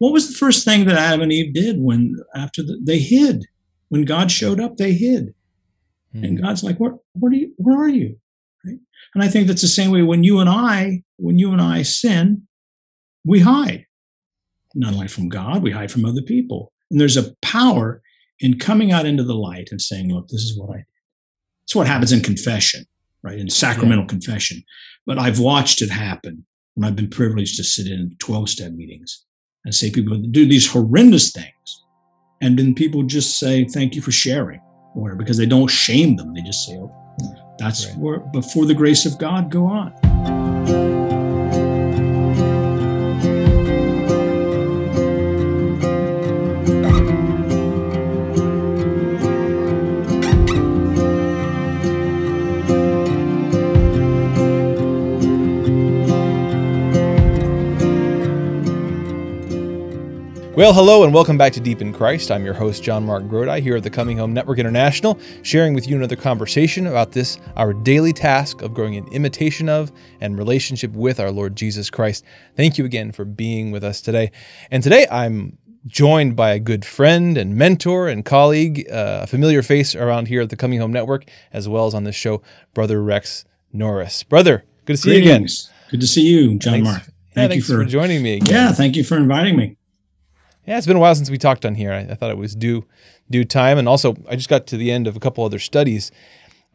What was the first thing that Adam and Eve did when after the, they hid? When God showed up, they hid. Mm-hmm. And God's like, "Where, where are you? Where are you?" Right? And I think that's the same way when you and I, when you and I sin, we hide. Not only from God, we hide from other people. And there's a power in coming out into the light and saying, "Look, this is what I did." It's what happens in confession, right? In sacramental yeah. confession. But I've watched it happen when I've been privileged to sit in 12 step meetings and say people do these horrendous things. And then people just say, thank you for sharing, or because they don't shame them. They just say, oh, that's right. where, before the grace of God, go on. Well, hello and welcome back to Deep in Christ. I'm your host, John Mark Grodi, here at the Coming Home Network International, sharing with you another conversation about this, our daily task of growing in imitation of and relationship with our Lord Jesus Christ. Thank you again for being with us today. And today I'm joined by a good friend and mentor and colleague, uh, a familiar face around here at the Coming Home Network, as well as on this show, Brother Rex Norris. Brother, good to see Greetings. you again. Good to see you, John thanks, Mark. Thank yeah, you for, for joining me again. Yeah, thank you for inviting me yeah, it's been a while since we talked on here. I, I, thought it was due due time, and also I just got to the end of a couple other studies,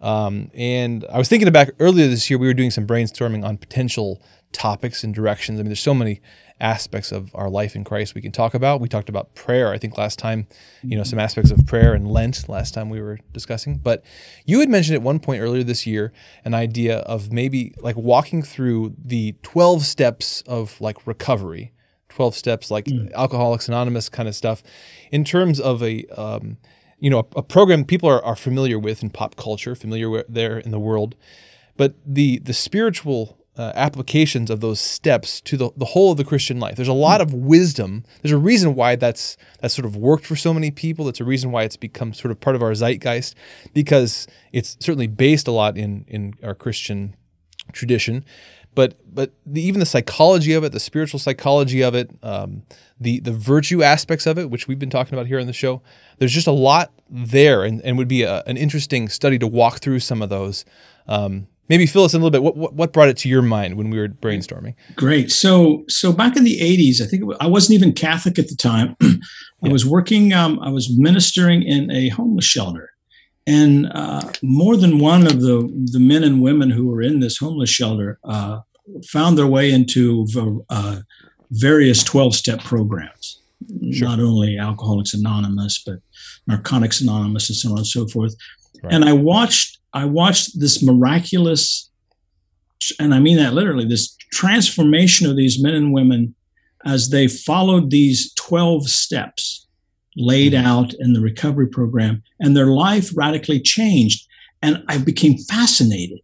um, and I was thinking about earlier this year we were doing some brainstorming on potential topics and directions. I mean, there's so many aspects of our life in Christ we can talk about. We talked about prayer, I think last time, you know, some aspects of prayer and Lent last time we were discussing. But you had mentioned at one point earlier this year an idea of maybe like walking through the 12 steps of like recovery 12 steps like mm. alcoholics anonymous kind of stuff in terms of a um, you know a, a, program people are, are familiar with in pop culture familiar with there in the world but the the spiritual uh, applications of those steps to the, the whole of the Christian life. There's a lot of wisdom. There's a reason why that's that's sort of worked for so many people. It's a reason why it's become sort of part of our zeitgeist because it's certainly based a lot in in our Christian tradition but but the, even the psychology of it, the spiritual psychology of it, um, the the virtue aspects of it, which we've been talking about here on the show, there's just a lot there, and, and would be a, an interesting study to walk through some of those. Um, maybe fill us in a little bit. What, what, what brought it to your mind when we were brainstorming? Great. So so back in the '80s, I think was, I wasn't even Catholic at the time. I yeah. was working. Um, I was ministering in a homeless shelter and uh, more than one of the, the men and women who were in this homeless shelter uh, found their way into uh, various 12 step programs, sure. not only Alcoholics Anonymous, but Narcotics Anonymous and so on and so forth. Right. And I watched, I watched this miraculous, and I mean that literally, this transformation of these men and women as they followed these 12 steps laid mm-hmm. out in the recovery program, and their life radically changed. And I became fascinated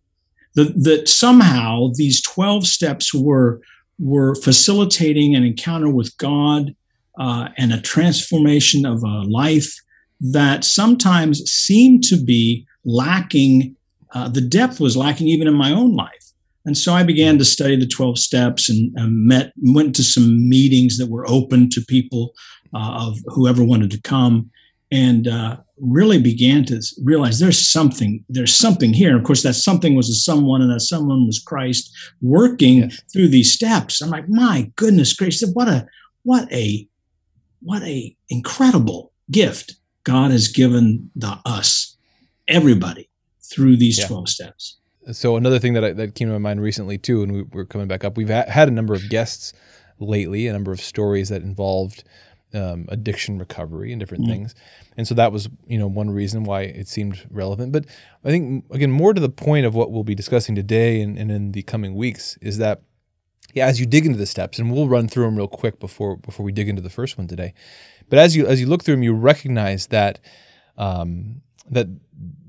that, that somehow these 12 steps were, were facilitating an encounter with God uh, and a transformation of a life that sometimes seemed to be lacking. Uh, the depth was lacking even in my own life. And so I began to study the 12 steps and, and met, went to some meetings that were open to people uh, of whoever wanted to come and uh, really began to realize there's something there's something here and of course that something was a someone and that someone was christ working yes. through these steps i'm like my goodness gracious what a what a what a incredible gift god has given the us everybody through these yeah. 12 steps so another thing that, I, that came to my mind recently too and we were coming back up we've had a number of guests lately a number of stories that involved um, addiction recovery and different mm-hmm. things. And so that was, you know, one reason why it seemed relevant. But I think, again, more to the point of what we'll be discussing today and, and in the coming weeks is that, yeah, as you dig into the steps, and we'll run through them real quick before before we dig into the first one today. But as you as you look through them, you recognize that um, that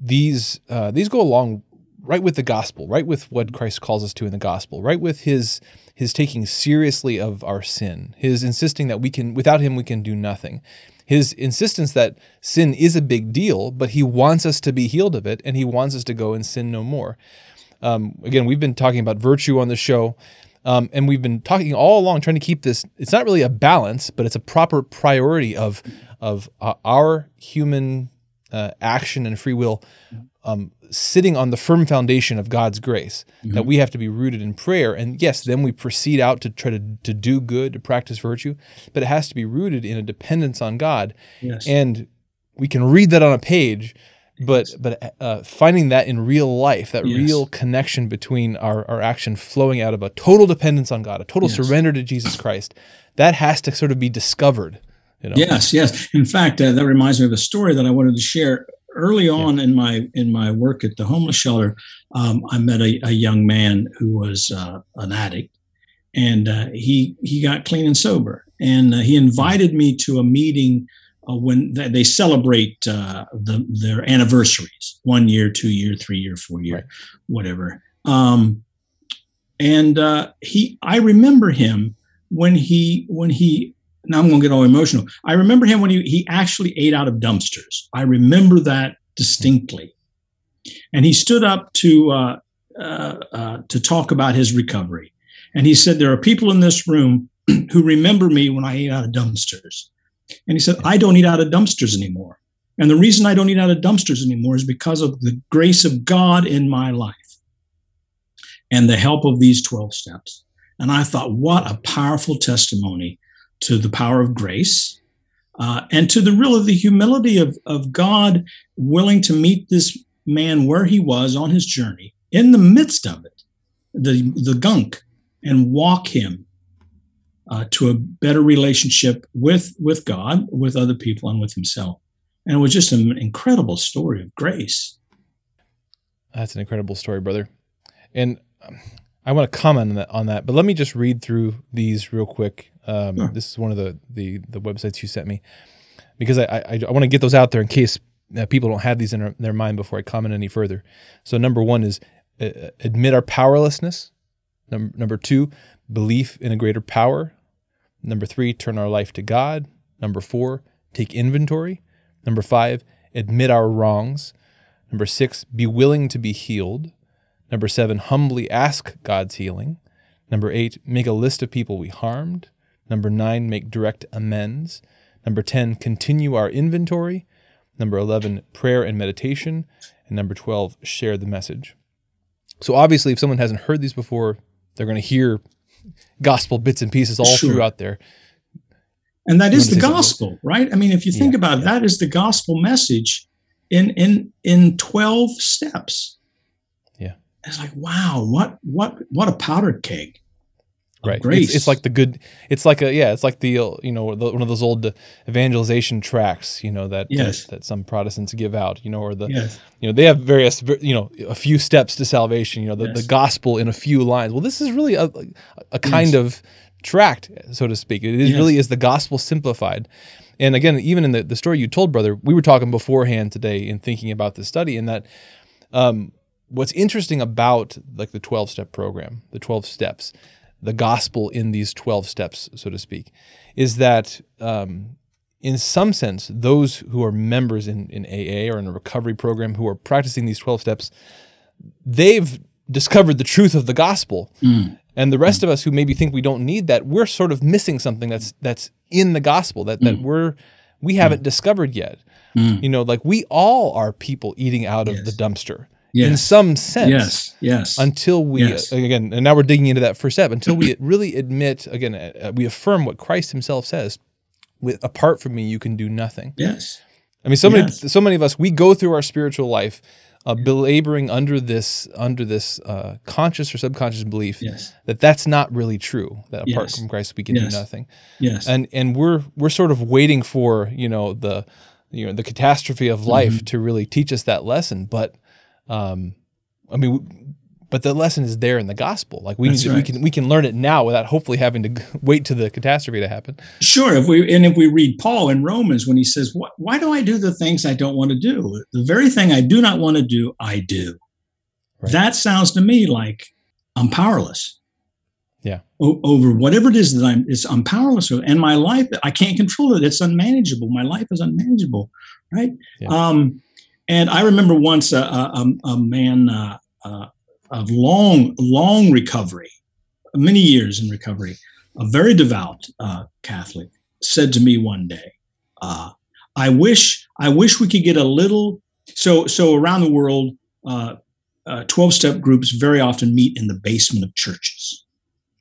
these uh, these go along right with the gospel, right with what Christ calls us to in the gospel, right with his his taking seriously of our sin, his insisting that we can, without him, we can do nothing, his insistence that sin is a big deal, but he wants us to be healed of it and he wants us to go and sin no more. Um, again, we've been talking about virtue on the show. Um, and we've been talking all along, trying to keep this. It's not really a balance, but it's a proper priority of of uh, our human uh, action and free will um, sitting on the firm foundation of God's grace. Mm-hmm. That we have to be rooted in prayer, and yes, then we proceed out to try to to do good, to practice virtue, but it has to be rooted in a dependence on God. Yes. And we can read that on a page, but but uh, finding that in real life, that yes. real connection between our, our action flowing out of a total dependence on God, a total yes. surrender to Jesus Christ, that has to sort of be discovered. You know? Yes, yes. In fact, uh, that reminds me of a story that I wanted to share. Early on yeah. in my in my work at the homeless shelter, um, I met a, a, young man who was uh, an addict, and uh, he he got clean and sober, and uh, he invited me to a meeting uh, when they celebrate uh, the, their anniversaries one year two year three year four year right. whatever um, and uh, he i remember him when he when he now i'm going to get all emotional. I remember him when he, he actually ate out of dumpsters. I remember that distinctly. And he stood up to uh, uh, uh to talk about his recovery. And he said there are people in this room who remember me when i ate out of dumpsters. And he said, I don't eat out of dumpsters anymore. And the reason I don't eat out of dumpsters anymore is because of the grace of God in my life and the help of these 12 steps. And I thought, what a powerful testimony to the power of grace uh, and to the real the humility of, of God willing to meet this man where he was on his journey in the midst of it, the, the gunk, and walk him uh, to a better relationship with with God, with other people, and with Himself. And it was just an incredible story of grace. That's an incredible story, brother. And um, I want to comment on that, on that, but let me just read through these real quick. Um, sure. This is one of the, the the websites you sent me because I I, I want to get those out there in case uh, people don't have these in their, their mind before I comment any further. So number one is uh, admit our powerlessness. Number number two, belief in a greater power. Number three, turn our life to God. Number four, take inventory. Number five, admit our wrongs. Number six, be willing to be healed. Number seven, humbly ask God's healing. Number eight, make a list of people we harmed. Number nine, make direct amends. Number 10, continue our inventory. Number 11, prayer and meditation. And number 12, share the message. So obviously, if someone hasn't heard these before, they're going to hear gospel bits and pieces all sure. throughout there. And that is the gospel, something? right? I mean, if you think yeah, about it, yeah. that is the gospel message in in in 12 steps. Yeah. It's like, wow, what what what a powder keg right grace. It's, it's, like the good it's like a yeah it's like the you know the, one of those old evangelization tracts you know that yes. that, that some protestants give out you know or the yes. you know they have various you know a few steps to salvation you know the, yes. the gospel in a few lines well this is really a, a kind of tract so to speak it is, really is the gospel simplified and again even in the, the story you told brother we were talking beforehand today in thinking about this study and that um, what's interesting about like the 12 step program the 12 steps the gospel in these 12 steps, so to speak, is that um, in some sense, those who are members in, in AA or in a recovery program who are practicing these 12 steps, they've discovered the truth of the gospel. Mm. And the rest mm. of us who maybe think we don't need that, we're sort of missing something that's that's in the gospel that, that mm. we're we haven't mm. discovered yet. Mm. You know, like we all are people eating out yes. of the dumpster yes. in some sense. Yes, yes. Until we, yes. again, and now we're digging into that first step, until we really admit, again, uh, we affirm what Christ himself says with apart from me, you can do nothing. Yes. I mean, so many, so many of us, we go through our spiritual life uh, belaboring under this under this uh, conscious or subconscious belief yes. that that's not really true. That apart yes. from Christ we can yes. do nothing. Yes, and and we're we're sort of waiting for you know the you know the catastrophe of life mm-hmm. to really teach us that lesson. But um, I mean, but the lesson is there in the gospel. Like we to, right. we can we can learn it now without hopefully having to wait to the catastrophe to happen. Sure, if we and if we read Paul in Romans when he says, "Why do I do the things I don't want to do? The very thing I do not want to do, I do." Right. That sounds to me like I'm powerless. Yeah. O- over whatever it is that I'm, it's I'm powerless over, and my life I can't control it. It's unmanageable. My life is unmanageable, right? Yeah. Um, and I remember once a, a, a man uh, uh, of long, long recovery, many years in recovery, a very devout uh, Catholic said to me one day, uh, "I wish I wish we could get a little." So so around the world, uh, uh, twelve step groups very often meet in the basement of churches.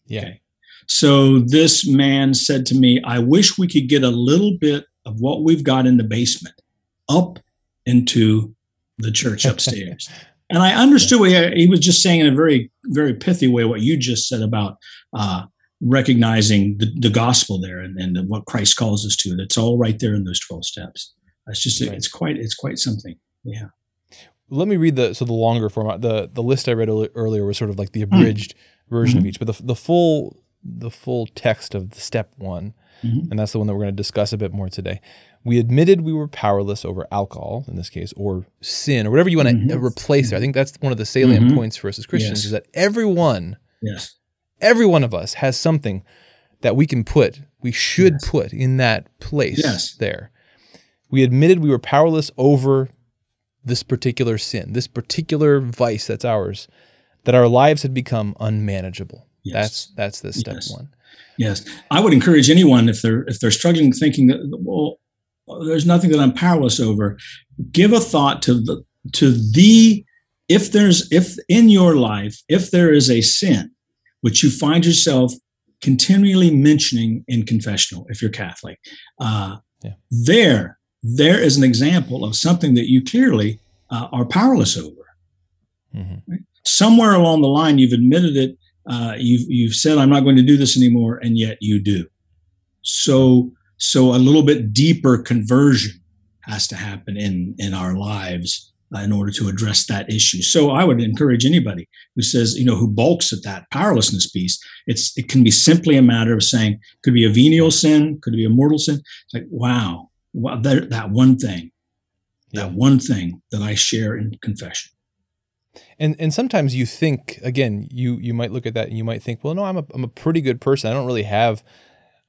Yeah. Okay. So this man said to me, "I wish we could get a little bit of what we've got in the basement up into the church upstairs." and I understood what he, he, was just saying in a very very pithy way what you just said about uh, recognizing the, the gospel there and, and what Christ calls us to. That's all right there in those 12 steps. That's just, right. it's quite, it's quite something. Yeah. Let me read the, so the longer format, the, the list I read earlier was sort of like the hmm. abridged mm-hmm. version of mm-hmm. each, but the, the full, the full text of the step one, mm-hmm. and that's the one that we're going to discuss a bit more today. We admitted we were powerless over alcohol in this case, or sin, or whatever you want to mm-hmm. replace it. I think that's one of the salient mm-hmm. points for us as Christians yes. is that everyone yes every one of us has something that we can put, we should yes. put in that place yes. there. We admitted we were powerless over this particular sin, this particular vice that's ours, that our lives had become unmanageable. Yes. That's that's the step one. Yes, I would encourage anyone if they're if they're struggling thinking that well, there's nothing that I'm powerless over. Give a thought to the to the if there's if in your life if there is a sin which you find yourself continually mentioning in confessional if you're Catholic. Uh, yeah. There, there is an example of something that you clearly uh, are powerless over. Mm-hmm. Right? Somewhere along the line, you've admitted it. Uh, you've you've said, "I'm not going to do this anymore," and yet you do. So, so a little bit deeper conversion has to happen in in our lives uh, in order to address that issue. So I would encourage anybody who says, you know, who balks at that powerlessness piece. It's it can be simply a matter of saying, could be a venial sin, could be a mortal sin. It's like, wow, wow that, that one thing, yeah. that one thing that I share in confession. And and sometimes you think again, you you might look at that and you might think, well, no, I'm a I'm a pretty good person. I don't really have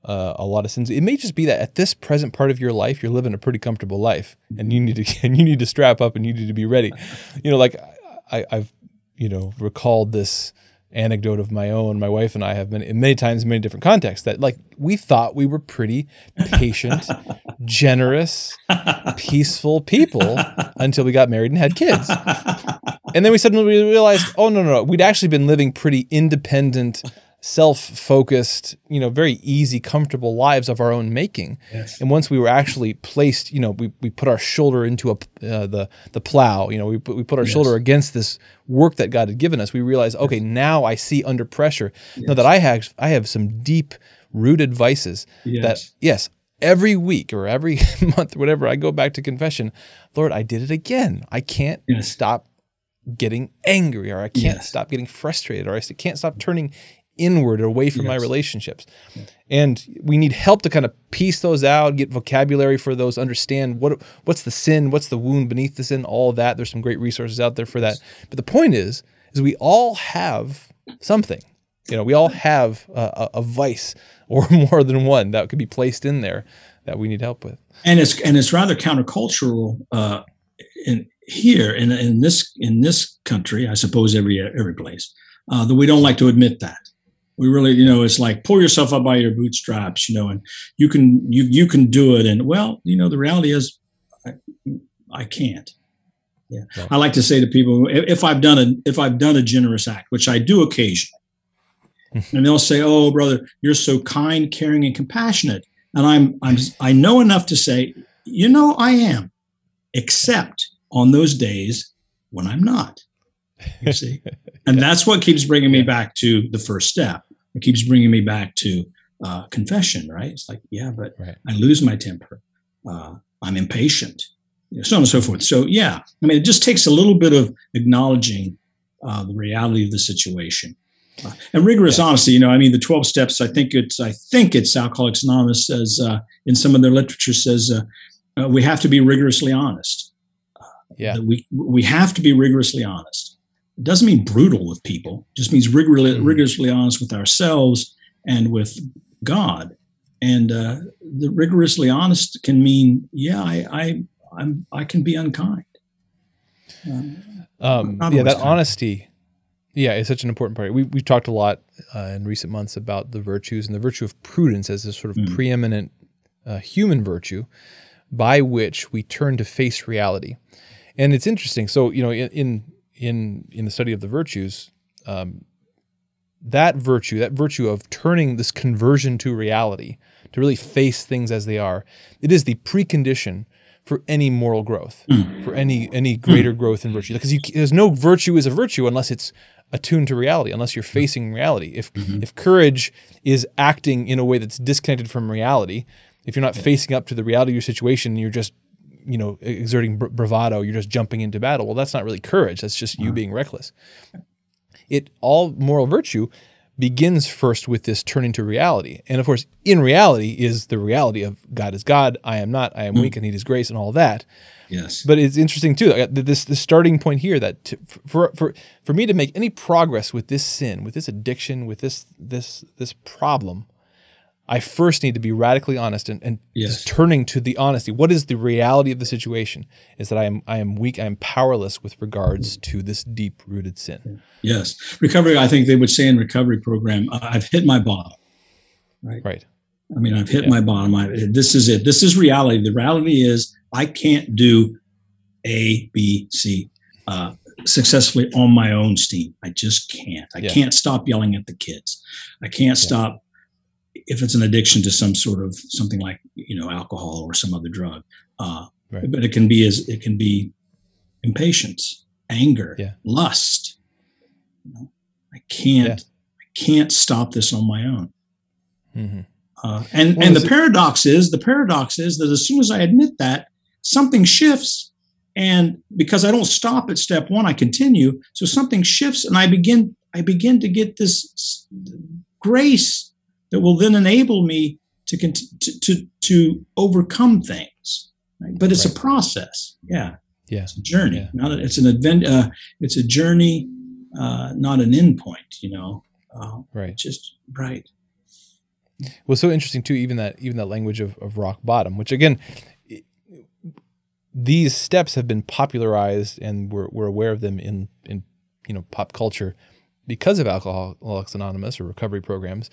uh, a lot of sins. It may just be that at this present part of your life, you're living a pretty comfortable life, and you need to and you need to strap up and you need to be ready. You know, like I, I've you know recalled this anecdote of my own. My wife and I have been many times in many different contexts that like we thought we were pretty patient, generous, peaceful people until we got married and had kids. And then we suddenly realized, oh no, no, no, we'd actually been living pretty independent, self-focused, you know, very easy, comfortable lives of our own making. Yes. And once we were actually placed, you know, we, we put our shoulder into a uh, the the plow, you know, we put, we put our yes. shoulder against this work that God had given us. We realized, okay, yes. now I see under pressure. Now that I have I have some deep rooted vices that yes, every week or every month or whatever I go back to confession, Lord, I did it again. I can't stop getting angry or I can't yes. stop getting frustrated or I can't stop turning inward or away from yes. my relationships. And we need help to kind of piece those out, get vocabulary for those, understand what what's the sin, what's the wound beneath the sin, all that. There's some great resources out there for that. But the point is, is we all have something. You know, we all have a, a vice or more than one that could be placed in there that we need help with. And it's and it's rather countercultural uh, in here in in this in this country, I suppose every every place uh, that we don't like to admit that we really you know it's like pull yourself up by your bootstraps you know and you can you you can do it. And well you know the reality is i, I can't. Yeah. I like to say to people if, if i've done a if i've done a generous act which i do occasionally. Mm-hmm. And they'll say oh brother you're so kind caring and compassionate. And i'm i'm i know enough to say you know i am except on those days when i'm not. You see? And that's what keeps bringing me back to the first step it keeps bringing me back to uh, confession right? It's like yeah but right. i lose my temper. Uh, i'm impatient you know, so on and so forth. So yeah i mean it just takes a little bit of acknowledging uh, the reality of the situation. Uh, and rigorous yeah. honesty you know i mean the 12 steps i think it's i think it's alcoholics anonymous says uh, in some of their literature says uh, we have to be rigorously honest. Yeah. we we have to be rigorously honest doesn't mean brutal with people, just means rigorously, mm-hmm. rigorously honest with ourselves and with God. And uh, the rigorously honest can mean, yeah, I, I, I'm, I can be unkind. Uh, um, yeah, that kind. honesty, Yeah, it's such an important part. We, we've talked a lot uh, in recent months about the virtues and the virtue of prudence as this sort of mm. preeminent uh, human virtue by which we turn to face reality. And it's interesting. So, you know, in in in in the study of the virtues, um, that virtue, that virtue of turning this conversion to reality, to really face things as they are, it is the precondition for any moral growth, mm. for any any greater mm. growth in virtue. Because you, there's no virtue is a virtue unless it's attuned to reality, unless you're facing reality. If mm-hmm. if courage is acting in a way that's disconnected from reality, if you're not yeah. facing up to the reality of your situation, you're just you know exerting bravado, you're just jumping into battle. Well, that's not really courage. That's just you being reckless. It all moral virtue begins first with this turning to reality. And of course, in reality is the reality of God is God, I am not, I am mm. weak and need his grace and all that. Yes. But it's interesting too. This the starting point here that to, for for for me to make any progress with this sin, with this addiction, with this this this problem, I first need to be radically honest and, and yes. turning to the honesty. What is the reality of the situation? Is that I am I am weak, I am powerless with regards to this deep rooted sin. Yes, recovery. I think they would say in recovery program, I've hit my bottom. Right. Right. I mean, I've hit yeah. my bottom. I, this is it. This is reality. The reality is I can't do A, B, C uh, successfully on my own steam. I just can't. I yeah. can't stop yelling at the kids. I can't yeah. stop if it's an addiction to some sort of something like you know alcohol or some other drug. Uh, right. But it can be as it can be impatience, anger, yeah. lust. You know, I can't. I can't stop this on my own. Mm-hmm. Uh, and well, and the it- paradox is the paradox is that as soon as I admit that something shifts, and because I don't stop at step one, I continue. So something shifts, and I begin I begin to get this grace that will then enable me to to to, to overcome things. Right? But it's right. a process. Yeah. Yeah. It's a journey. Yeah. Not a, it's an advent. Uh, it's a journey, uh, not an endpoint. You know. Uh, right. Just right. Well, so interesting too. Even that, even that language of, of rock bottom, which again, these steps have been popularized, and we're we're aware of them in in you know pop culture because of Alcoholics Anonymous or recovery programs.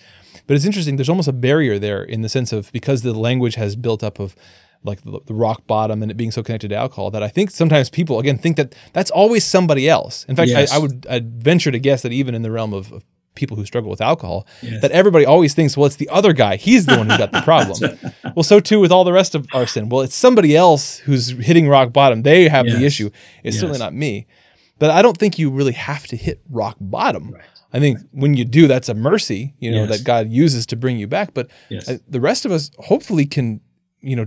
But it's interesting. There's almost a barrier there in the sense of because the language has built up of like the, the, rock bottom and it being so connected to alcohol that I think sometimes people again think that that's always somebody else. In fact, yes. I, I, would I'd venture to guess that even in the realm of, of people who struggle with alcohol yes. that everybody always thinks, well, it's the other guy. He's the one who got the problem. well, so too with all the rest of our sin. Well, it's somebody else who's hitting rock bottom. They have yes. the issue. It's certainly not me. But I don't think you really have to hit rock bottom. Right. I think right. when you do, that's a mercy, you know, that God uses to bring you back. But the rest of us hopefully can, you know,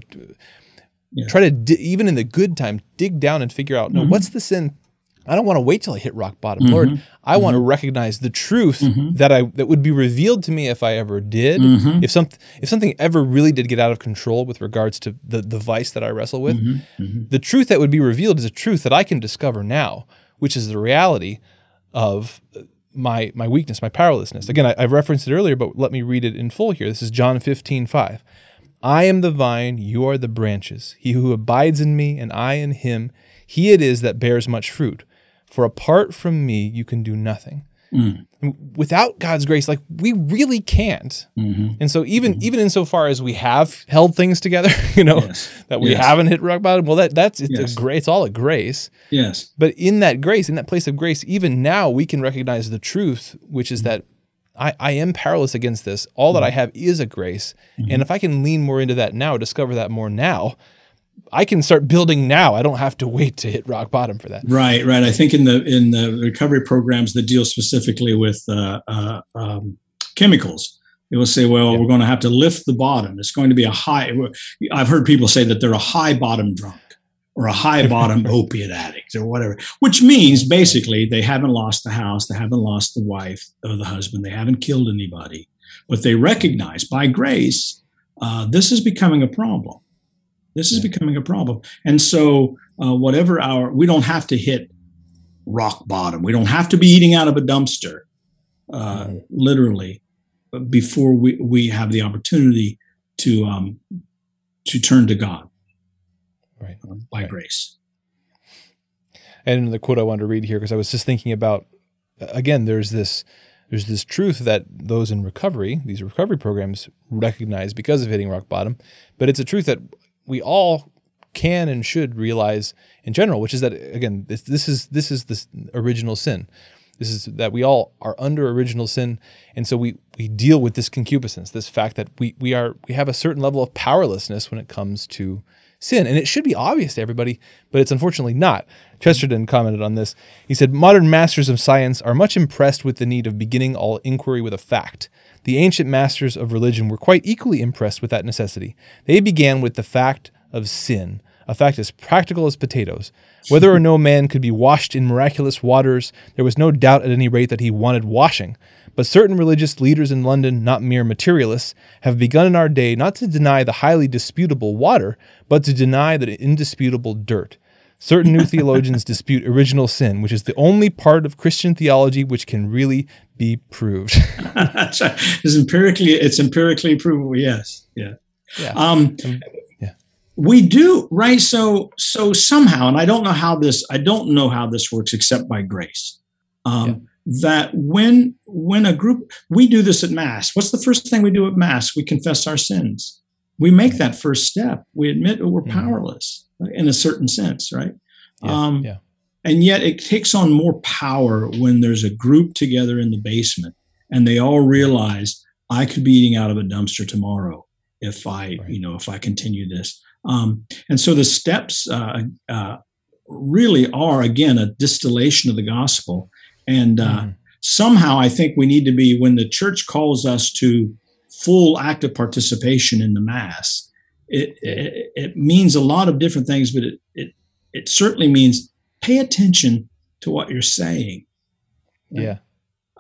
try to di- even in the good time dig down and figure out, no, mm-hmm. what's the sin I don't want to wait till I hit rock bottom. Mm-hmm. Lord, I mm-hmm. want to recognize the truth mm-hmm. that I that would be revealed to me if I ever did. Mm-hmm. If some if something ever really did get out of control with regards to the the vice that I wrestle with, mm-hmm. Mm-hmm. the truth that would be revealed is a truth that I can discover now, which is the reality of my my weakness, my powerlessness. Again, I, I referenced it earlier, but let me read it in full here. This is John 15, 5. I am the vine, you are the branches. He who abides in me and I in him, he it is that bears much fruit. For apart from me, you can do nothing. Mm. Without God's grace, like we really can't. Mm-hmm. And so even mm-hmm. even insofar as we have held things together, you know, yes. that we yes. haven't hit rock bottom, well, that that's it's yes. a grace. It's all a grace. Yes. But in that grace, in that place of grace, even now we can recognize the truth, which is mm-hmm. that I, I am powerless against this. All that I mm-hmm. have is a grace. And mm-hmm. if I can lean more into that now, discover that more now, I can start building now. I don't have to wait to hit rock bottom for that. Right, right. I think in the in the recovery programs that deal specifically with uh, uh, um, chemicals, it will say, "Well, we're going to have to lift the bottom. It's going to be a high." I've heard people say that they're a high bottom drunk or a high bottom opiate addict or whatever, which means basically they haven't lost the house, they haven't lost the wife or the husband, they haven't killed anybody, but they recognize by grace uh, this is becoming a problem this is becoming a problem. And so, uh, whatever our, we don't have to hit rock bottom. We don't have to be eating out of a dumpster, uh, mm-hmm. literally, before we, we have the opportunity to um, to turn to God right. Um, by right. grace. And the quote I wanted to read here, because I was just thinking about again, there's this there's this truth that those in recovery, these recovery programs recognize because of hitting rock bottom, but it's a truth that we all can and should realize in general, which is that again, this, this is this is the original sin. This is that we all are under original sin, and so we we deal with this concupiscence, this fact that we we are we have a certain level of powerlessness when it comes to sin. And it should be obvious to everybody, but it's unfortunately not. Chesterton commented on this. He said, Modern masters of science are much impressed with the need of beginning all inquiry with a fact. The ancient masters of religion were quite equally impressed with that necessity. They began with the fact of sin, a fact as practical as potatoes. Whether or no man could be washed in miraculous waters, there was no doubt at any rate that he wanted washing. But certain religious leaders in London, not mere materialists, have begun in our day not to deny the highly disputable water, but to deny the indisputable dirt. Certain new theologians dispute original sin, which is the only part of Christian theology which can really be proved. it's empirically, it's empirically provable. Yes, yeah. Yeah. Um, yeah. We do right. So, so somehow, and I don't know how this. I don't know how this works except by grace. Um, yeah that when when a group we do this at mass what's the first thing we do at mass we confess our sins we make that first step we admit that we're mm-hmm. powerless in a certain sense right yeah, um, yeah. and yet it takes on more power when there's a group together in the basement and they all realize i could be eating out of a dumpster tomorrow if i right. you know if i continue this um, and so the steps uh, uh, really are again a distillation of the gospel and uh, mm. somehow I think we need to be, when the church calls us to full active participation in the Mass, it, it, it means a lot of different things, but it, it, it certainly means pay attention to what you're saying. Yeah.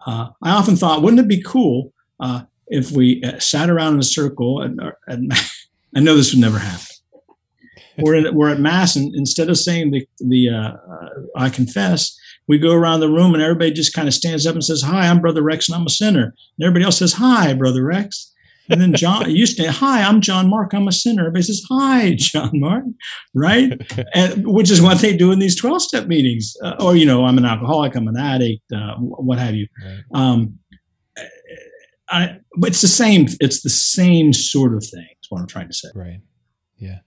Uh, I often thought, wouldn't it be cool uh, if we uh, sat around in a circle and, and I know this would never happen. we're, at, we're at mass and instead of saying the, the uh, uh, I confess, we go around the room and everybody just kind of stands up and says, Hi, I'm Brother Rex and I'm a sinner. And everybody else says, Hi, Brother Rex. And then John, you say, Hi, I'm John Mark. I'm a sinner. Everybody says, Hi, John Mark. Right? and which is what they do in these 12 step meetings. Uh, or, you know, I'm an alcoholic, I'm an addict, uh, what have you. Right. Um, I, but it's the same, it's the same sort of thing, is what I'm trying to say. Right. Yeah.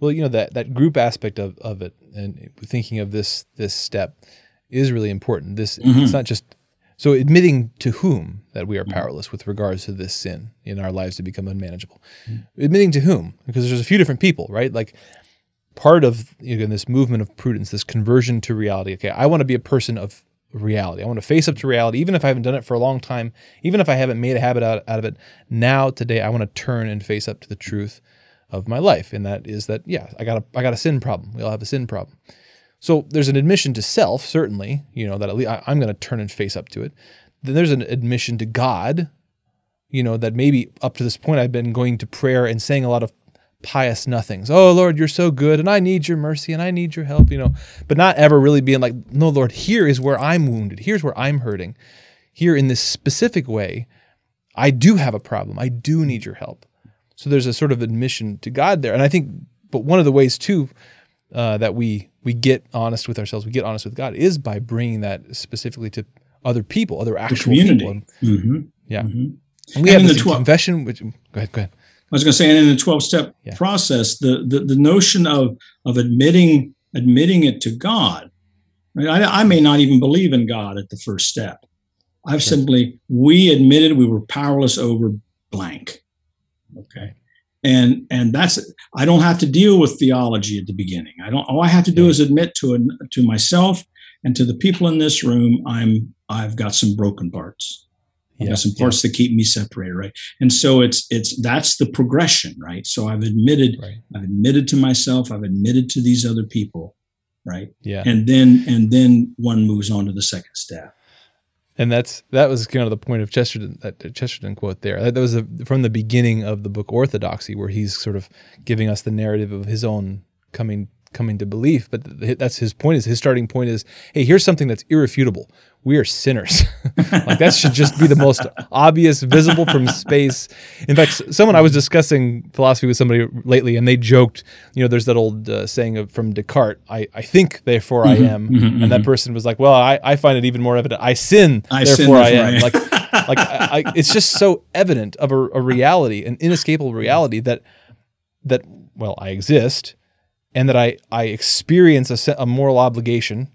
Well, you know, that, that group aspect of, of it, and thinking of this, this step, is really important. This mm-hmm. it's not just so admitting to whom that we are mm-hmm. powerless with regards to this sin in our lives to become unmanageable. Mm-hmm. Admitting to whom, because there's a few different people, right? Like part of you know, this movement of prudence, this conversion to reality. Okay, I want to be a person of reality. I want to face up to reality, even if I haven't done it for a long time, even if I haven't made a habit out, out of it. Now, today, I want to turn and face up to the truth of my life, and that is that yeah, I got a I got a sin problem. We all have a sin problem. So there's an admission to self, certainly, you know, that at least I, am going to turn and face up to it. Then there's an admission to God, you know, that maybe up to this point I've been going to prayer and saying a lot of pious nothings. Oh, Lord, you're so good and I need your mercy and I need your help, you know, but not ever really being like, no, Lord, here is where I'm wounded. Here's where I'm hurting. Here in this specific way, I do have a problem. I do need your help. So there's a sort of admission to God there. And I think, but one of the ways too uh, that we we get honest with ourselves, we get honest with God, is by bringing that specifically to other people, other actual people. Mm-hmm. Yeah, mm-hmm. and we and have 12, confession. Which go ahead, go ahead. I was going to say, and in the twelve step yeah. process, the, the the notion of of admitting admitting it to God. Right? I, I may not even believe in God at the first step. I've simply we admitted we were powerless over blank. Okay and and that's i don't have to deal with theology at the beginning. I don't all i have to do is admit to it to myself and to the people in this room i'm i've got some broken parts. I've yeah, got some parts yeah. that keep me separated right? And so it's it's that's the progression right? So i've admitted right. i've admitted to myself i've admitted to these other people right? Yeah. And then and then one moves on to the second step and that's that was kind of the point of Chesterton that Chesterton quote there. That was a, from the beginning of the book Orthodoxy, where he's sort of giving us the narrative of his own coming coming to belief. But that's his point. Is his starting point is, hey, here's something that's irrefutable. We are sinners. like that should just be the most obvious, visible from space. In fact, someone I was discussing philosophy with somebody lately, and they joked, you know, there's that old uh, saying of, from Descartes, I, I think, therefore mm-hmm, I am. Mm-hmm, and that mm-hmm. person was like, well, I, I find it even more evident. I sin, I therefore sin, I am. Like, like I, I, it's just so evident of a, a reality, an inescapable reality that that well, I exist, and that I I experience a, a moral obligation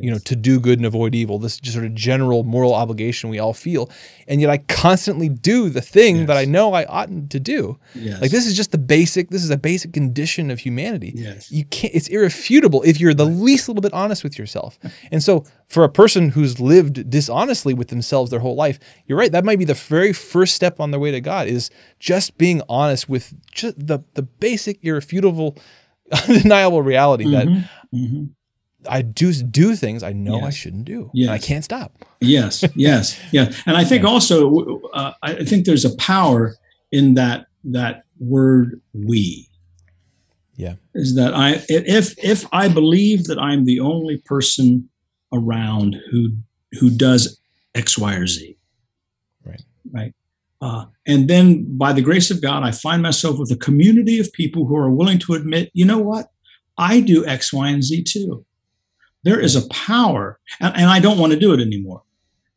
you know, to do good and avoid evil. This just sort of general moral obligation we all feel, and yet I constantly do the thing yes. that I know I oughtn't to do. Yes. Like this is just the basic. This is a basic condition of humanity. Yes. You can't. It's irrefutable if you're the least little bit honest with yourself. and so, for a person who's lived dishonestly with themselves their whole life, you're right. That might be the very first step on their way to God is just being honest with just the the basic irrefutable undeniable reality mm-hmm. that mm-hmm. I do do things I know yes. I shouldn't do. Yes. I can't stop. yes, yes, yeah. And I think also, uh, I think there's a power in that that word "we." Yeah, is that I if if I believe that I'm the only person around who who does X, Y, or Z, right, right. Uh, and then, by the grace of God, I find myself with a community of people who are willing to admit, you know what, I do X, Y, and Z too there is a power, and, and I don't want to do it anymore.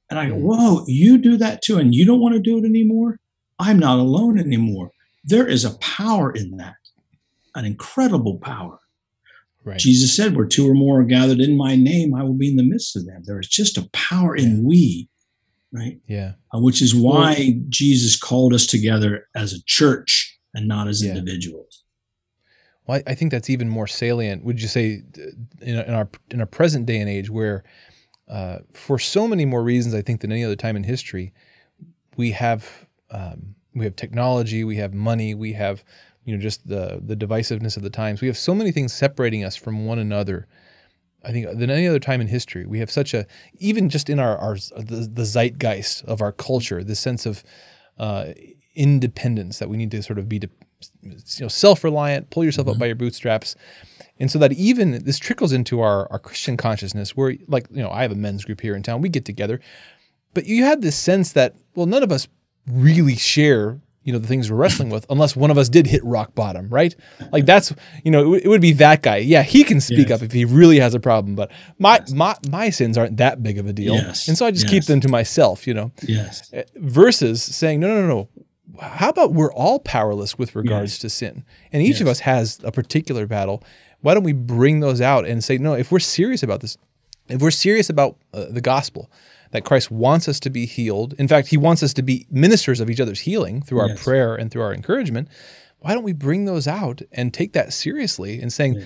And I go, mm. whoa, you do that too, and you don't want to do it anymore? I'm not alone anymore. There is a power in that, an incredible power. Right. Jesus said, Where two or more are gathered in my name, I will be in the midst of them. There is just a power in we, right? Yeah. Uh, which is why well, Jesus called us together as a church and not as yeah. individuals. Well, I think that's even more salient. Would you say in our in our present day and age, where uh, for so many more reasons, I think than any other time in history, we have um, we have technology, we have money, we have you know just the the divisiveness of the times. We have so many things separating us from one another. I think than any other time in history, we have such a even just in our our the, the zeitgeist of our culture, this sense of uh, independence that we need to sort of be de- you know self-reliant pull yourself mm-hmm. up by your bootstraps. And so that even this trickles into our, our christian consciousness where like you know i have a men's group here in town. We get together. But you have this sense that well none of us really share you know the things we're wrestling with unless one of us did hit rock bottom right like that's you know it, w- it would be that guy yeah he can speak yes. up if he really has a problem but my yes. my my sins aren't that big of a deal yes. and so i just keep them to myself you know yes eh, versus saying no no no no how about we're all powerless with regards to sin? And each of us has a particular battle. Why don't we bring those out and say, no, if we're serious about this, if we're serious about uh, the gospel, that Christ wants us to be healed, in fact, he wants us to be ministers of each other's healing through our yes. prayer and through our encouragement, why don't we bring those out and take that seriously and saying,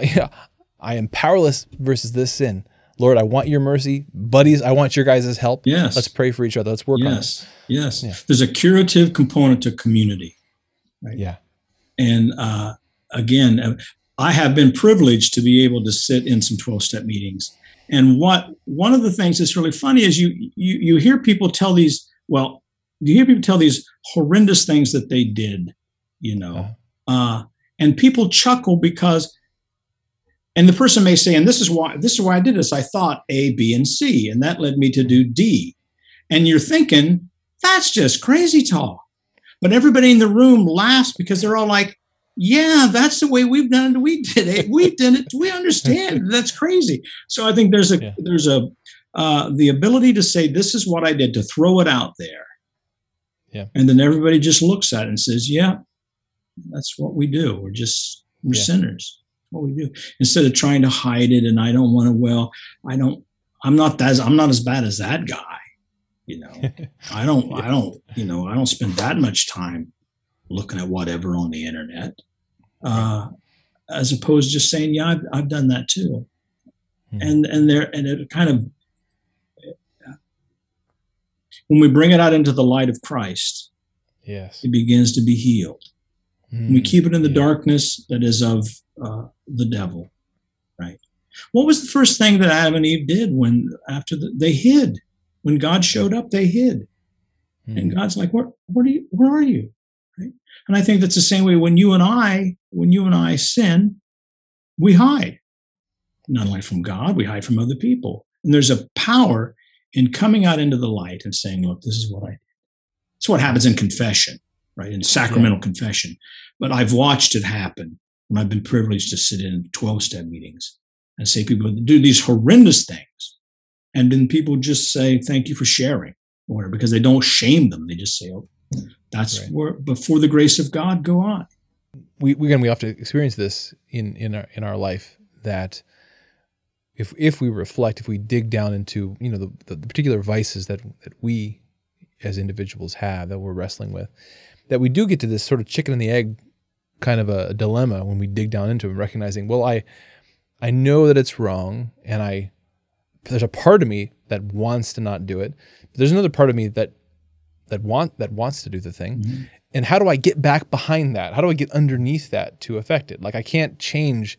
yeah, I am powerless versus this sin. Lord, I want your mercy. Buddies, I want your guys' help. Yes. Let's pray for each other. Let's work yes. on this. Yes. Yeah. There's a curative component to community. Right? Yeah. And uh, again, uh, I have been privileged to be able to sit in some 12 step meetings. And what one of the things that's really funny is you you you hear people tell these, well, you hear people tell these horrendous things that they did, you know. Uh-huh. Uh, and people chuckle because and the person may say, and this is why this is why I did this. I thought A, B, and C, and that led me to do D. And you're thinking, that's just crazy talk. But everybody in the room laughs because they're all like, yeah, that's the way we've done it. We did it. We did it. We understand. That's crazy. So I think there's a yeah. there's a uh, the ability to say this is what I did to throw it out there. Yeah. And then everybody just looks at it and says, yeah, that's what we do. We're just we're yeah. sinners what we do instead of trying to hide it and i don't want to well i don't i'm not that i'm not as bad as that guy you know i don't yeah. i don't you know i don't spend that much time looking at whatever on the internet uh, as opposed to just saying yeah i've, I've done that too hmm. and and there and it kind of when we bring it out into the light of christ yes it begins to be healed we hmm. keep it in the yeah. darkness that is of uh, the devil, right? What was the first thing that Adam and Eve did when after the, they hid? When God showed up, they hid, mm-hmm. and God's like, "Where, where are you? Where are you?" And I think that's the same way when you and I, when you and I sin, we hide. Not only from God, we hide from other people. And there's a power in coming out into the light and saying, look, this is what I did. It's what happens in confession, right? In sacramental yeah. confession. But I've watched it happen when I've been privileged to sit in 12 step meetings and say people do these horrendous things. And then people just say, thank you for sharing or because they don't shame them. They just say, oh, that's right. where, before the grace of God, go on. We, we, again, we have to experience this in, in our, in our life that if, if we reflect, if we dig down into, you know, the, the, the particular vices that, that we as individuals have that we're wrestling with, that we do get to this sort of chicken and the egg kind of a, dilemma when we dig down into it, recognizing, well, I I know that it's wrong, and I there's a part of me that wants to not do it. But there's another part of me that that want that wants to do the thing. Mm-hmm. And how do I get back behind that? How do I get underneath that to affect it? Like I can't change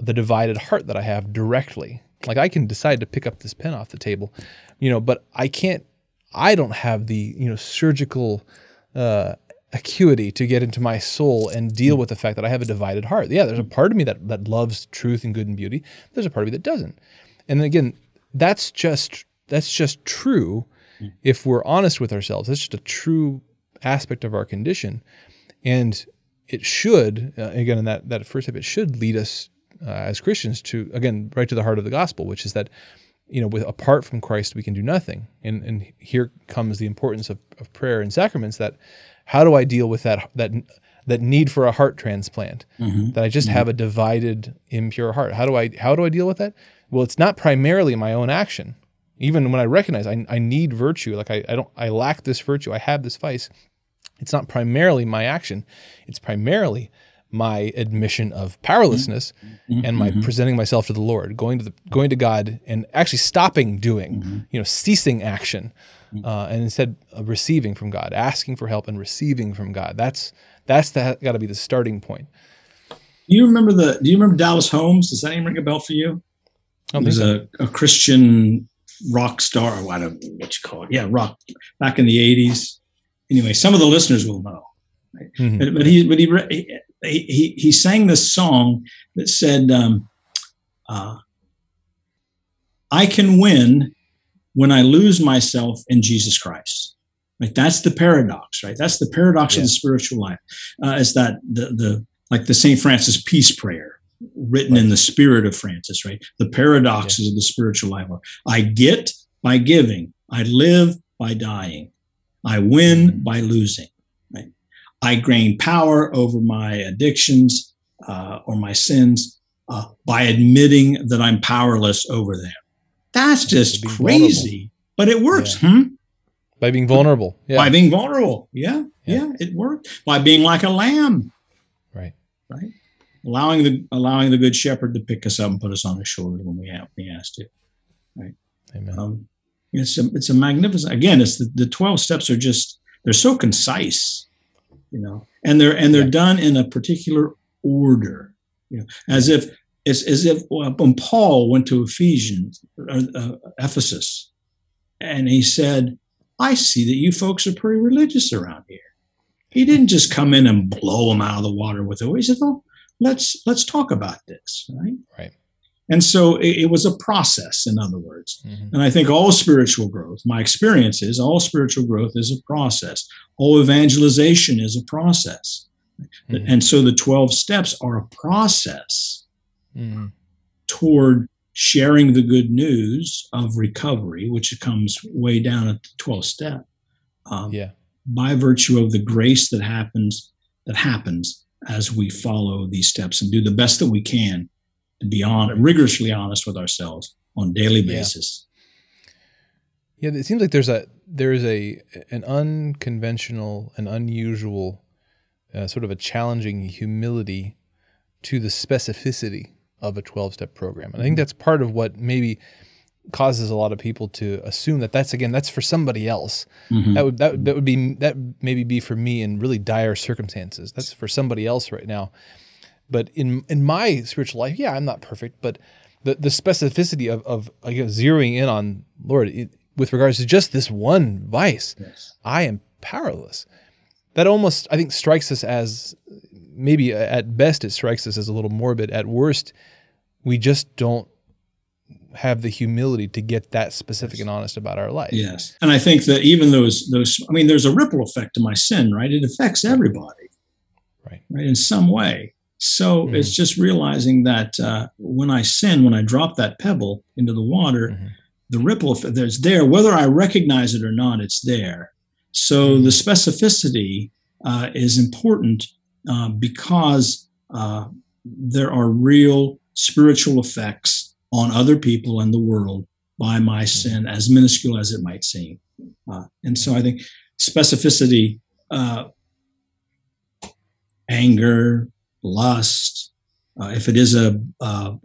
the divided heart that I have directly. Like I can decide to pick up this pen off the table, you know, but I can't. I don't have the you know surgical uh, acuity to get into my soul and deal with the fact that I have a divided heart. Yeah, there's a part of me that that loves truth and good and beauty. There's a part of me that doesn't. And again, that's just that's just true if we're honest with ourselves. That's just a true aspect of our condition. And it should, uh, again, in that, that first step, it should lead us uh, as Christians to, again, right to the heart of the gospel, which is that, you know, with apart from Christ, we can do nothing. And, and here comes the importance of, of prayer and sacraments that how do I deal with that that that need for a heart transplant? Mm-hmm. That I just mm-hmm. have a divided, impure heart. How do I how do I deal with that? Well, it's not primarily my own action. Even when I recognize I, I need virtue, like I, I don't I lack this virtue, I have this vice. It's not primarily my action. It's primarily my admission of powerlessness mm-hmm. and my mm-hmm. presenting myself to the Lord, going to the going to God and actually stopping doing, mm-hmm. you know, ceasing action uh, and instead receiving from God, asking for help and receiving from God. That's that's that's got to be the starting point. Do you remember the? Do you remember Dallas Holmes? Does that name ring a bell for you? He was a, a, Christian rock star. I don't know what you call it. Yeah, rock back in the '80s. Anyway, some of the listeners will know. Right? Mm-hmm. But, but, he but he, he he sang this song that said, um, uh, "I can win when I lose myself in Jesus Christ. Right? That's the paradox, right? That's the paradox yeah. of the spiritual life. Uh, is that the the like the St. Francis peace prayer written in the spirit of Francis, right? The paradoxes yeah. of the spiritual life. Are I get by giving, I live by dying, I win mm-hmm. by losing, right? I gain power over my addictions uh, or my sins uh, by admitting that I'm powerless over them. That's just crazy, vulnerable. but it works. Yeah. Hmm? By being vulnerable. Yeah. By being vulnerable. Yeah, yeah. Yeah. It worked. By being like a lamb. Right. Right. Allowing the allowing the good shepherd to pick us up and put us on his shoulder when we have we asked to. Right. Amen. Um, it's a it's a magnificent again, it's the, the 12 steps are just they're so concise, you know, and they're and they're yeah. done in a particular order, you know, as if it's as if when Paul went to Ephesians, uh, uh, Ephesus, and he said, I see that you folks are pretty religious around here. He didn't just come in and blow them out of the water with it. He said, "Oh, let's let's talk about this." Right. Right. And so it, it was a process, in other words. Mm-hmm. And I think all spiritual growth, my experience is all spiritual growth is a process. All evangelization is a process. Mm-hmm. And so the 12 steps are a process mm-hmm. toward sharing the good news of recovery, which comes way down at the 12th step. Um, yeah. By virtue of the grace that happens, that happens as we follow these steps and do the best that we can to be on rigorously honest with ourselves on a daily basis. Yeah. yeah, it seems like there's a there's a an unconventional and unusual, uh, sort of a challenging humility to the specificity of a 12 step program. And I think that's part of what maybe causes a lot of people to assume that that's again that's for somebody else. Mm-hmm. That would that that would be that maybe be for me in really dire circumstances. That's for somebody else right now. But in in my spiritual life, yeah, I'm not perfect, but the the specificity of of like, zeroing in on Lord it, with regards to just this one vice, yes. I am powerless. That almost I think strikes us as maybe at best it strikes us as a little morbid. At worst, we just don't have the humility to get that specific and honest about our life. Yes. And I think that even those those I mean there's a ripple effect to my sin, right? It affects everybody. Right. Right in some way. So mm-hmm. it's just realizing that uh, when I sin, when I drop that pebble into the water, mm-hmm. the ripple effect that's there, whether I recognize it or not, it's there. So mm-hmm. the specificity uh, is important uh, because uh, there are real spiritual effects on other people and the world by my mm-hmm. sin, as minuscule as it might seem. Uh, and so I think specificity, uh, anger, lust, uh, if it is a, a,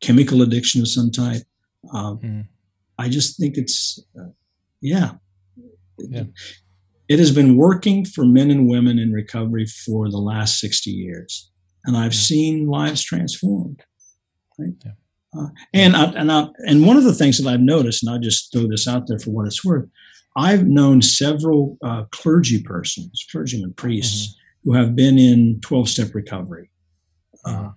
chemical addiction of some type, mm. I just think it's, uh, yeah. yeah. It has been working for men and women in recovery for the last 60 years. And I've mm. seen lives transformed. Right? Yeah. Uh, and I, and I, and one of the things that I've noticed, and I'll just throw this out there for what it's worth, I've known several uh, clergy persons, clergymen, priests, mm-hmm. who have been in twelve step recovery, uh, mm-hmm.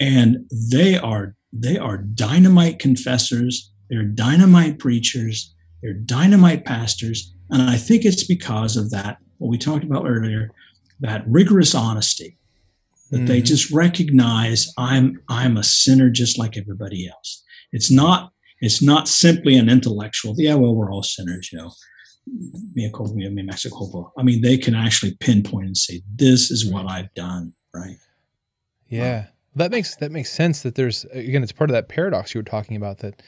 and they are they are dynamite confessors, they're dynamite preachers, they're dynamite pastors, and I think it's because of that what we talked about earlier, that rigorous honesty that mm-hmm. they just recognize I'm I'm a sinner just like everybody else. It's not it's not simply an intellectual. Yeah, well, we're all sinners, you know. Me I mean, they can actually pinpoint and say, "This is what I've done." Right? Yeah, that makes that makes sense. That there's again, it's part of that paradox you were talking about. That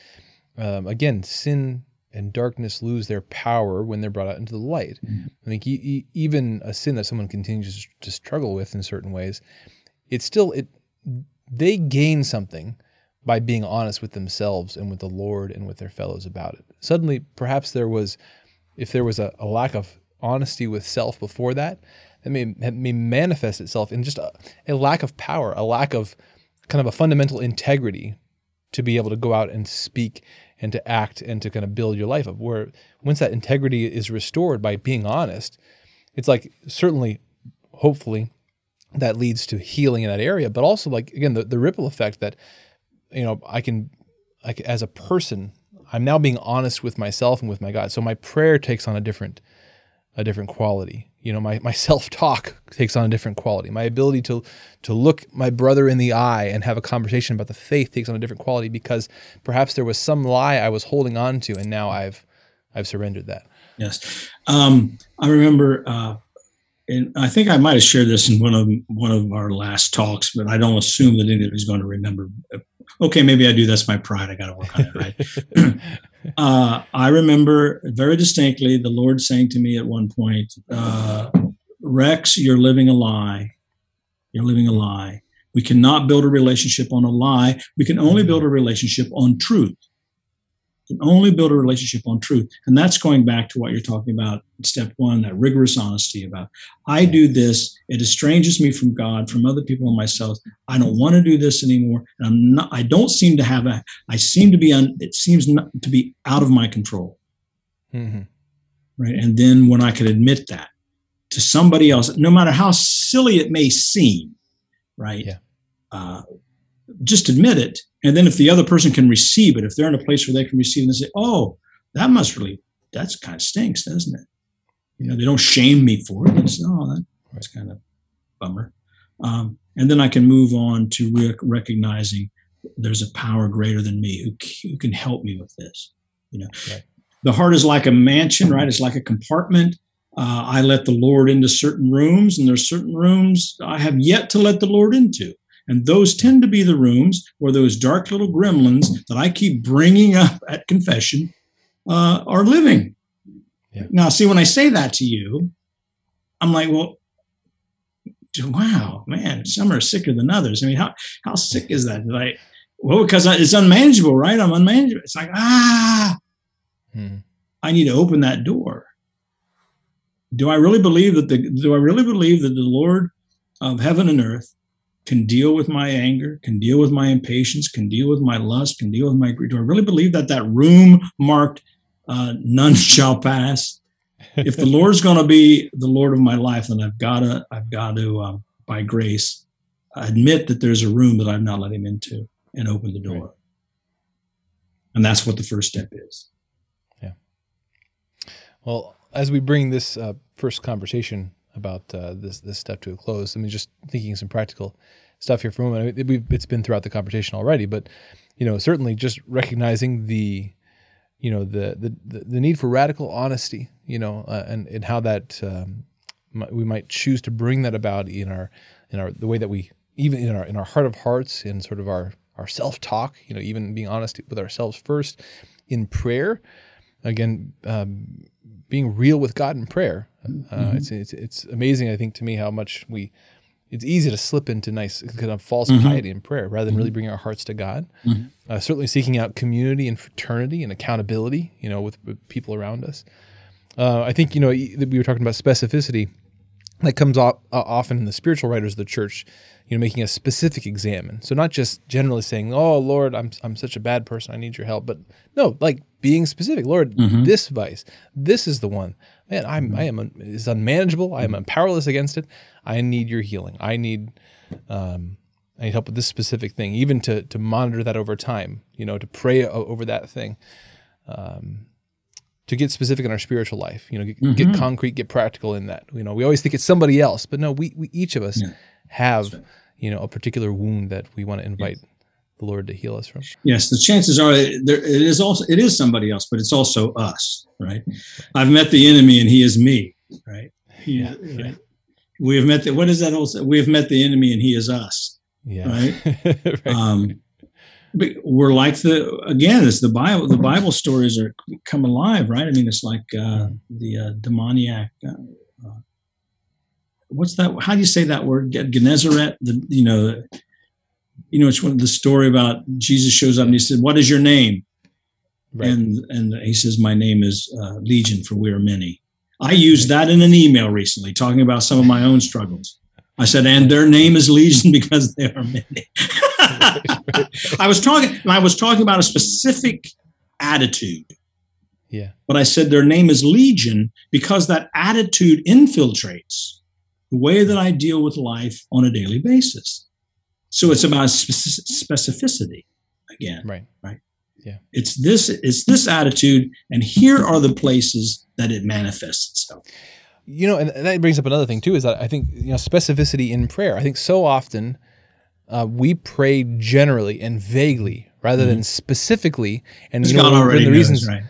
um, again, sin and darkness lose their power when they're brought out into the light. Mm-hmm. I think e- e- even a sin that someone continues to struggle with in certain ways, it's still it they gain something by being honest with themselves and with the Lord and with their fellows about it. Suddenly, perhaps there was, if there was a, a lack of honesty with self before that, that may, may manifest itself in just a, a lack of power, a lack of kind of a fundamental integrity to be able to go out and speak and to act and to kind of build your life up. Where once that integrity is restored by being honest, it's like certainly, hopefully, that leads to healing in that area, but also like again the, the ripple effect that you know I can like as a person I'm now being honest with myself and with my God. So my prayer takes on a different a different quality. You know, my, my self-talk takes on a different quality. My ability to to look my brother in the eye and have a conversation about the faith takes on a different quality because perhaps there was some lie I was holding on to and now I've I've surrendered that. Yes. Um, I remember uh, and I think I might have shared this in one of one of our last talks, but I don't assume that anybody's going to remember. Okay, maybe I do. That's my pride. I got to work on it, right? uh, I remember very distinctly the Lord saying to me at one point, uh, "Rex, you're living a lie. You're living a lie. We cannot build a relationship on a lie. We can only build a relationship on truth." Can only build a relationship on truth. And that's going back to what you're talking about step one, that rigorous honesty about I do this, it estranges me from God, from other people and myself. I don't want to do this anymore. And I'm not, I don't seem to have a, I seem to be, on it seems not to be out of my control. Mm-hmm. Right. And then when I can admit that to somebody else, no matter how silly it may seem, right? Yeah. Uh, just admit it. And then if the other person can receive it, if they're in a place where they can receive it and say, oh, that must really, that's kind of stinks, doesn't it? You know, they don't shame me for it. They say, oh, that, that's kind of bummer. Um, and then I can move on to re- recognizing there's a power greater than me who, who can help me with this. You know, right. the heart is like a mansion, right? It's like a compartment. Uh, I let the Lord into certain rooms, and there's certain rooms I have yet to let the Lord into. And those tend to be the rooms where those dark little gremlins that I keep bringing up at confession uh, are living. Yeah. Now, see, when I say that to you, I'm like, well, wow, man, some are sicker than others. I mean, how, how sick is that? Like, well, because it's unmanageable, right? I'm unmanageable. It's like, ah, hmm. I need to open that door. Do I really believe that the, do I really believe that the Lord of heaven and earth can deal with my anger, can deal with my impatience, can deal with my lust, can deal with my greed. Do I really believe that that room marked uh, none shall pass? If the Lord's going to be the Lord of my life, then I've got to I've got to um, by grace, admit that there's a room that I've not let him into and open the door. Right. And that's what the first step is. Yeah. Well, as we bring this uh, first conversation about uh, this this step to a close, I mean, just thinking some practical stuff here for a moment. I mean, it, it's been throughout the conversation already, but you know, certainly just recognizing the you know the the the need for radical honesty, you know, uh, and and how that um, we might choose to bring that about in our in our the way that we even in our in our heart of hearts in sort of our our self talk, you know, even being honest with ourselves first in prayer. Again, um, being real with God in prayer. Uh, mm-hmm. it's, it's it's amazing. I think to me how much we. It's easy to slip into nice kind of false mm-hmm. piety in prayer rather than mm-hmm. really bringing our hearts to God. Mm-hmm. Uh, certainly seeking out community and fraternity and accountability, you know, with, with people around us. Uh, I think you know we were talking about specificity that comes off, uh, often in the spiritual writers of the church you know, making a specific examine. So not just generally saying, "Oh Lord, I'm I'm such a bad person. I need your help," but no, like being specific. Lord, mm-hmm. this vice, this is the one. Man, I'm I am is unmanageable. I am powerless against it. I need your healing. I need um, I need help with this specific thing. Even to to monitor that over time. You know, to pray over that thing. Um, to get specific in our spiritual life, you know, get, mm-hmm. get, concrete, get practical in that. You know, we always think it's somebody else, but no, we, we each of us yeah have right. you know a particular wound that we want to invite yes. the Lord to heal us from. Yes, the chances are there it is also it is somebody else, but it's also us, right? I've met the enemy and he is me, right? He, yeah, right? yeah. We have met the what is that also? We have met the enemy and he is us. Yeah. Right. right. Um, we're like the again, it's the Bible. The Bible stories are come alive, right? I mean, it's like uh, the uh, demoniac uh, what's that? How do you say that word? Gennesaret. The you know, you know, it's one of the story about Jesus shows up and he said, "What is your name?" Right. And and he says, "My name is uh, Legion, for we are many." I used that in an email recently, talking about some of my own struggles. I said, "And their name is Legion because they are many." I was talking, I was talking about a specific attitude. Yeah. But I said their name is Legion because that attitude infiltrates the way that I deal with life on a daily basis. So it's about specificity again. Right. Right. Yeah. It's this it's this attitude and here are the places that it manifests itself. You know, and that brings up another thing too is that I think you know specificity in prayer. I think so often uh, we pray generally and vaguely rather mm-hmm. than specifically. And one the reasons, right.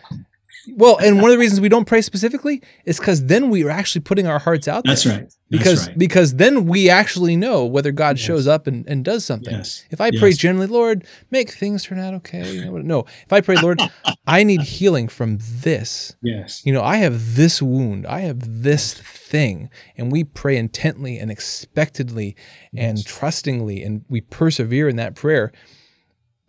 Well, and one of the reasons we don't pray specifically is because then we are actually putting our hearts out there. That's right. That's because right. because then we actually know whether God yes. shows up and, and does something. Yes. If I yes. pray generally, Lord, make things turn out okay. You know, no. If I pray, Lord, I need healing from this. Yes. You know, I have this wound. I have this thing. And we pray intently and expectedly and trustingly, and we persevere in that prayer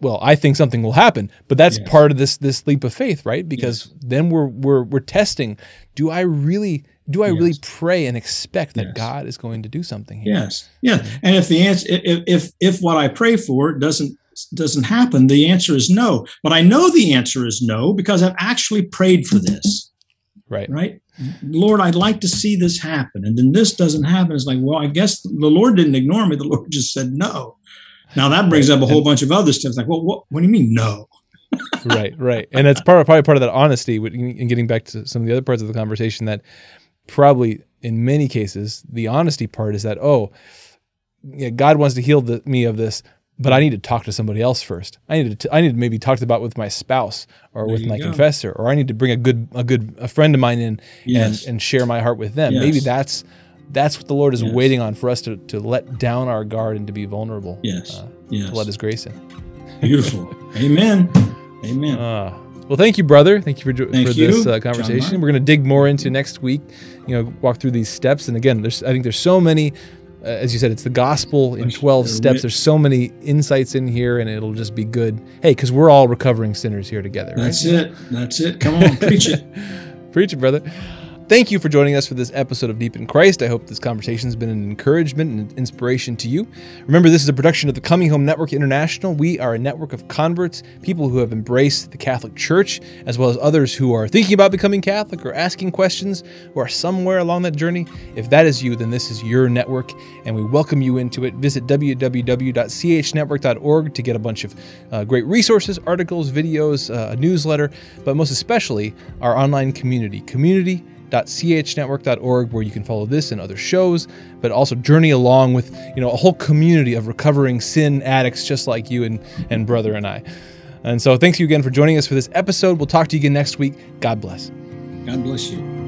well, I think something will happen, but that's yes. part of this this leap of faith, right? Because yes. then we're we're we're testing. Do I really do I yes. really pray and expect that God is going to do something here? Yes. Yeah. And if the answer if if if what I pray for doesn't doesn't happen, the answer is no. But I know the answer is no because I've actually prayed for this. Right. Right. Lord, I'd like to see this happen. And then this doesn't happen. It's like, well, I guess the Lord didn't ignore me. The Lord just said no. Now that brings up a whole bunch of other stuff. Like, well, what, what do you mean no? right, right, and that's part probably part of that honesty. And getting back to some of the other parts of the conversation, that probably in many cases the honesty part is that oh, yeah, God wants to heal the, me of this, but I need to talk to somebody else first. I need to I need to maybe talk about with my spouse or there with my go. confessor, or I need to bring a good a good a friend of mine in yes. and and share my heart with them. Yes. Maybe that's that's what the Lord is yes. waiting on for us to, to let down our guard and to be vulnerable. Yes. Uh, yes. To let His grace in. Beautiful. Amen. Amen. Uh, well, thank you, brother. Thank you for, thank for you, this uh, conversation. We're going to dig more into next week. You know, walk through these steps. And again, there's I think there's so many. Uh, as you said, it's the gospel in 12 steps. There's so many insights in here, and it'll just be good. Hey, because we're all recovering sinners here together. That's right? it. That's it. Come on, preach it. preach it, brother. Thank you for joining us for this episode of Deep in Christ. I hope this conversation has been an encouragement and inspiration to you. Remember, this is a production of the Coming Home Network International. We are a network of converts, people who have embraced the Catholic Church, as well as others who are thinking about becoming Catholic or asking questions, who are somewhere along that journey. If that is you, then this is your network, and we welcome you into it. Visit www.chnetwork.org to get a bunch of uh, great resources, articles, videos, uh, a newsletter, but most especially our online community. Community chnetwork.org where you can follow this and other shows but also journey along with you know a whole community of recovering sin addicts just like you and and brother and i. And so thanks you again for joining us for this episode. We'll talk to you again next week. God bless. God bless you